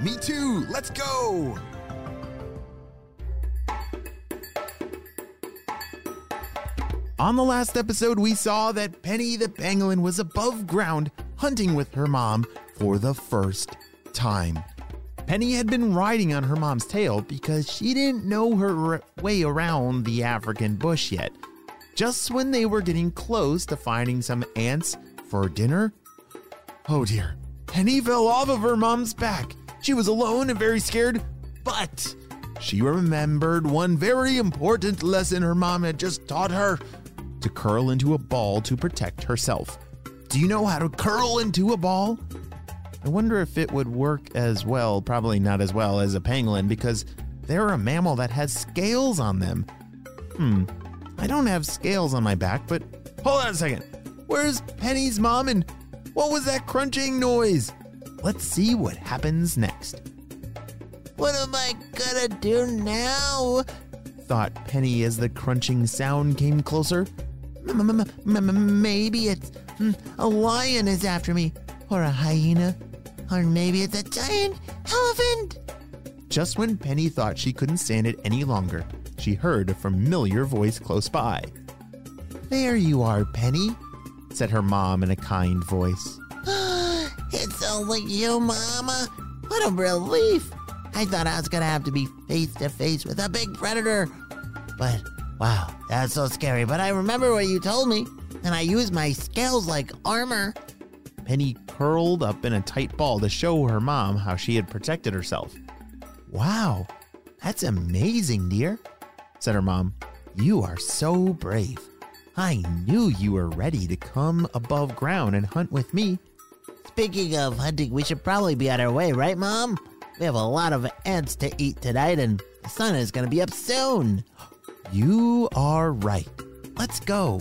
Me too! Let's go! On the last episode, we saw that Penny the pangolin was above ground hunting with her mom for the first time. Penny had been riding on her mom's tail because she didn't know her way around the African bush yet. Just when they were getting close to finding some ants for dinner, oh dear, Penny fell off of her mom's back. She was alone and very scared, but she remembered one very important lesson her mom had just taught her to curl into a ball to protect herself. Do you know how to curl into a ball? I wonder if it would work as well, probably not as well as a pangolin because they're a mammal that has scales on them. Hmm, I don't have scales on my back, but hold on a second. Where's Penny's mom and what was that crunching noise? Let's see what happens next. What am I gonna do now? Thought Penny as the crunching sound came closer. Maybe it's mm, a lion is after me, or a hyena, or maybe it's a giant elephant. Just when Penny thought she couldn't stand it any longer, she heard a familiar voice close by. There you are, Penny, said her mom in a kind voice. Only you, Mama. What a relief! I thought I was gonna have to be face to face with a big predator. But wow, that's so scary. But I remember what you told me, and I used my scales like armor. Penny curled up in a tight ball to show her mom how she had protected herself. Wow, that's amazing, dear, said her mom. You are so brave. I knew you were ready to come above ground and hunt with me. Speaking of hunting, we should probably be on our way, right, Mom? We have a lot of ants to eat tonight, and the sun is to be up soon. You are right. Let's go.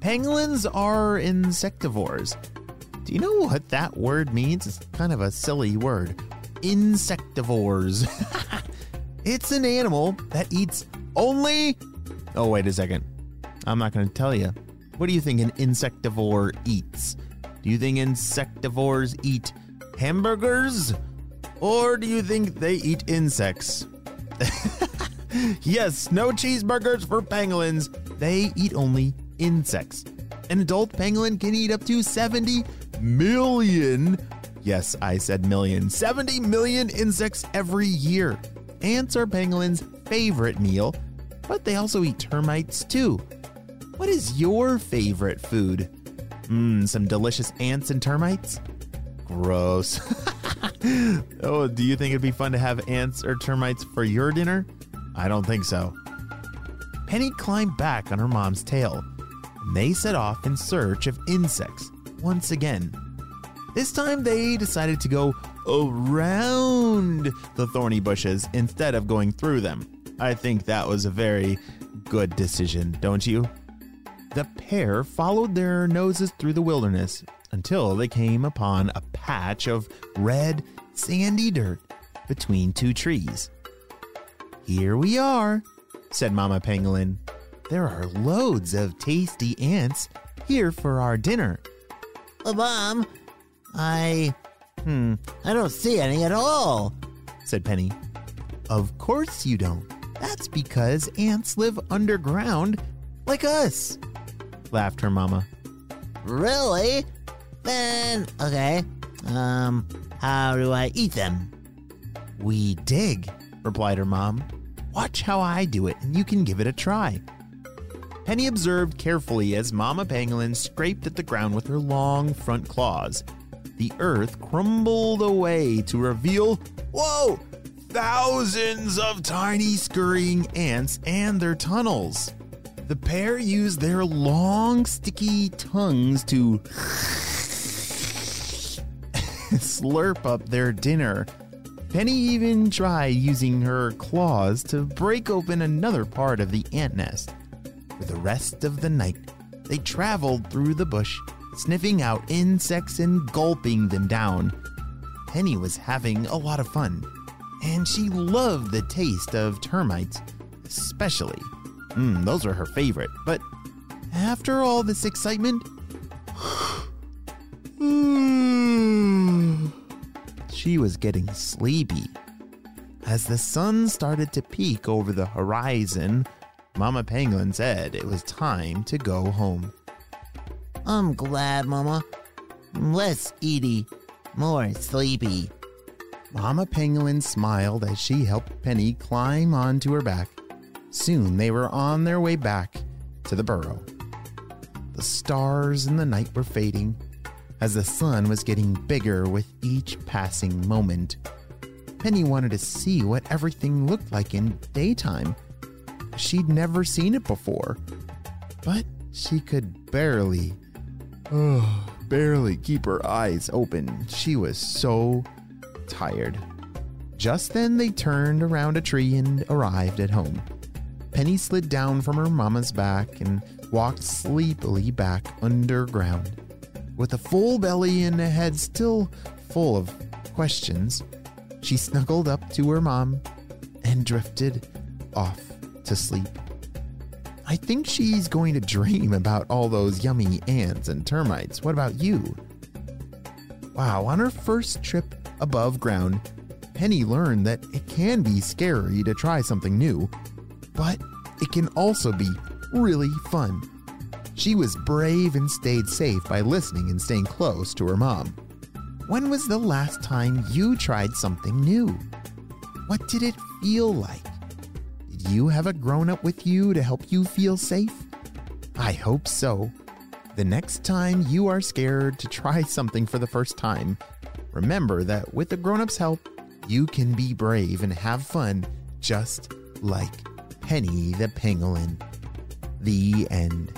Pangolins are insectivores. Do you know what that word means? It's kind of a silly word. Insectivores. it's an animal that eats only. Oh, wait a second. I'm not going to tell you. What do you think an insectivore eats? Do you think insectivores eat hamburgers? Or do you think they eat insects? yes, no cheeseburgers for pangolins. They eat only insects. An adult pangolin can eat up to 70 million. Yes, I said million. 70 million insects every year. Ants are pangolins' favorite meal, but they also eat termites too. What is your favorite food? Mmm, some delicious ants and termites? Gross. oh, do you think it'd be fun to have ants or termites for your dinner? I don't think so. Penny climbed back on her mom's tail, and they set off in search of insects once again. This time they decided to go around the thorny bushes instead of going through them. I think that was a very good decision, don't you? The pair followed their noses through the wilderness until they came upon a patch of red, sandy dirt between two trees. Here we are, said Mama Pangolin. There are loads of tasty ants here for our dinner. Uh, Mom, I. Hmm, I don't see any at all, said Penny. Of course you don't. That's because ants live underground like us, laughed her mama. Really? Then, okay. Um, how do I eat them? We dig, replied her mom. Watch how I do it, and you can give it a try. Penny observed carefully as Mama Pangolin scraped at the ground with her long front claws. The earth crumbled away to reveal, whoa, thousands of tiny scurrying ants and their tunnels. The pair used their long, sticky tongues to slurp up their dinner Penny even tried using her claws to break open another part of the ant nest. For the rest of the night, they traveled through the bush, sniffing out insects and gulping them down. Penny was having a lot of fun, and she loved the taste of termites, especially. Mm, those were her favorite. But after all this excitement, she was getting sleepy. As the sun started to peek over the horizon, Mama Pangolin said it was time to go home. I'm glad, Mama. Less eaty, more sleepy. Mama Pangolin smiled as she helped Penny climb onto her back. Soon they were on their way back to the burrow. The stars in the night were fading as the sun was getting bigger with each passing moment. Penny wanted to see what everything looked like in daytime. She'd never seen it before, but she could barely, oh, barely keep her eyes open. She was so tired. Just then, they turned around a tree and arrived at home. Penny slid down from her mama's back and walked sleepily back underground. With a full belly and a head still full of questions, she snuggled up to her mom and drifted off to sleep. I think she's going to dream about all those yummy ants and termites. What about you? Wow, on her first trip above ground, Penny learned that it can be scary to try something new, but it can also be really fun. She was brave and stayed safe by listening and staying close to her mom. When was the last time you tried something new? What did it feel like? Did you have a grown up with you to help you feel safe? I hope so. The next time you are scared to try something for the first time, remember that with the grown up's help, you can be brave and have fun just like Penny the Pangolin. The end.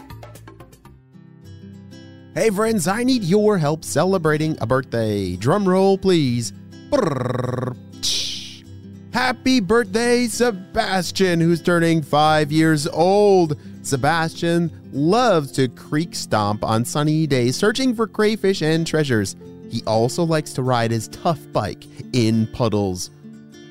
Hey friends, I need your help celebrating a birthday. Drum roll, please. Happy birthday, Sebastian, who's turning five years old. Sebastian loves to creek stomp on sunny days, searching for crayfish and treasures. He also likes to ride his tough bike in puddles.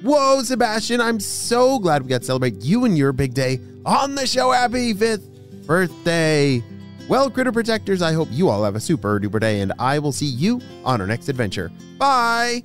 Whoa, Sebastian, I'm so glad we got to celebrate you and your big day on the show. Happy fifth birthday! Well, Critter Protectors, I hope you all have a super duper day, and I will see you on our next adventure. Bye!